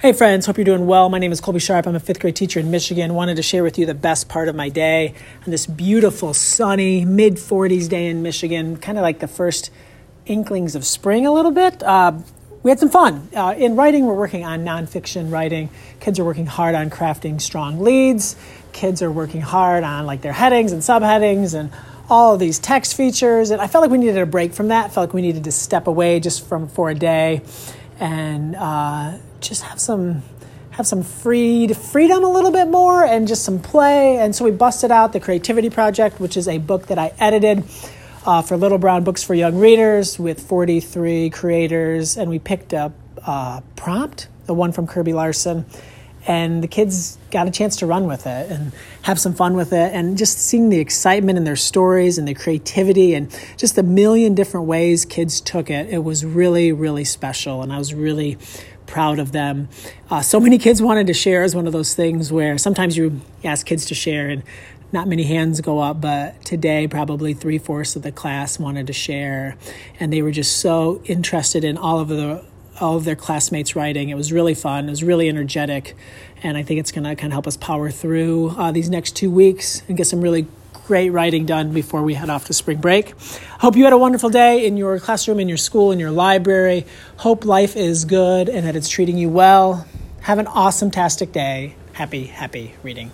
Hey friends, hope you're doing well. My name is Colby Sharp. I'm a fifth grade teacher in Michigan. Wanted to share with you the best part of my day on this beautiful, sunny, mid 40s day in Michigan, kind of like the first inklings of spring a little bit. Uh, we had some fun. Uh, in writing, we're working on nonfiction writing. Kids are working hard on crafting strong leads. Kids are working hard on like their headings and subheadings and all of these text features. And I felt like we needed a break from that. I felt like we needed to step away just from for a day and uh, just have some have some freed freedom a little bit more and just some play. And so we busted out the Creativity Project, which is a book that I edited uh, for Little Brown Books for Young Readers with 43 creators, and we picked up uh, prompt, the one from Kirby Larson. And the kids got a chance to run with it and have some fun with it. And just seeing the excitement in their stories and the creativity and just the million different ways kids took it, it was really, really special. And I was really proud of them. Uh, so many kids wanted to share is one of those things where sometimes you ask kids to share and not many hands go up, but today probably three fourths of the class wanted to share, and they were just so interested in all of the all of their classmates writing. It was really fun. It was really energetic, and I think it's going to kind of help us power through uh, these next two weeks and get some really great writing done before we head off to spring break. Hope you had a wonderful day in your classroom, in your school, in your library. Hope life is good and that it's treating you well. Have an awesome tastic day. Happy, happy reading.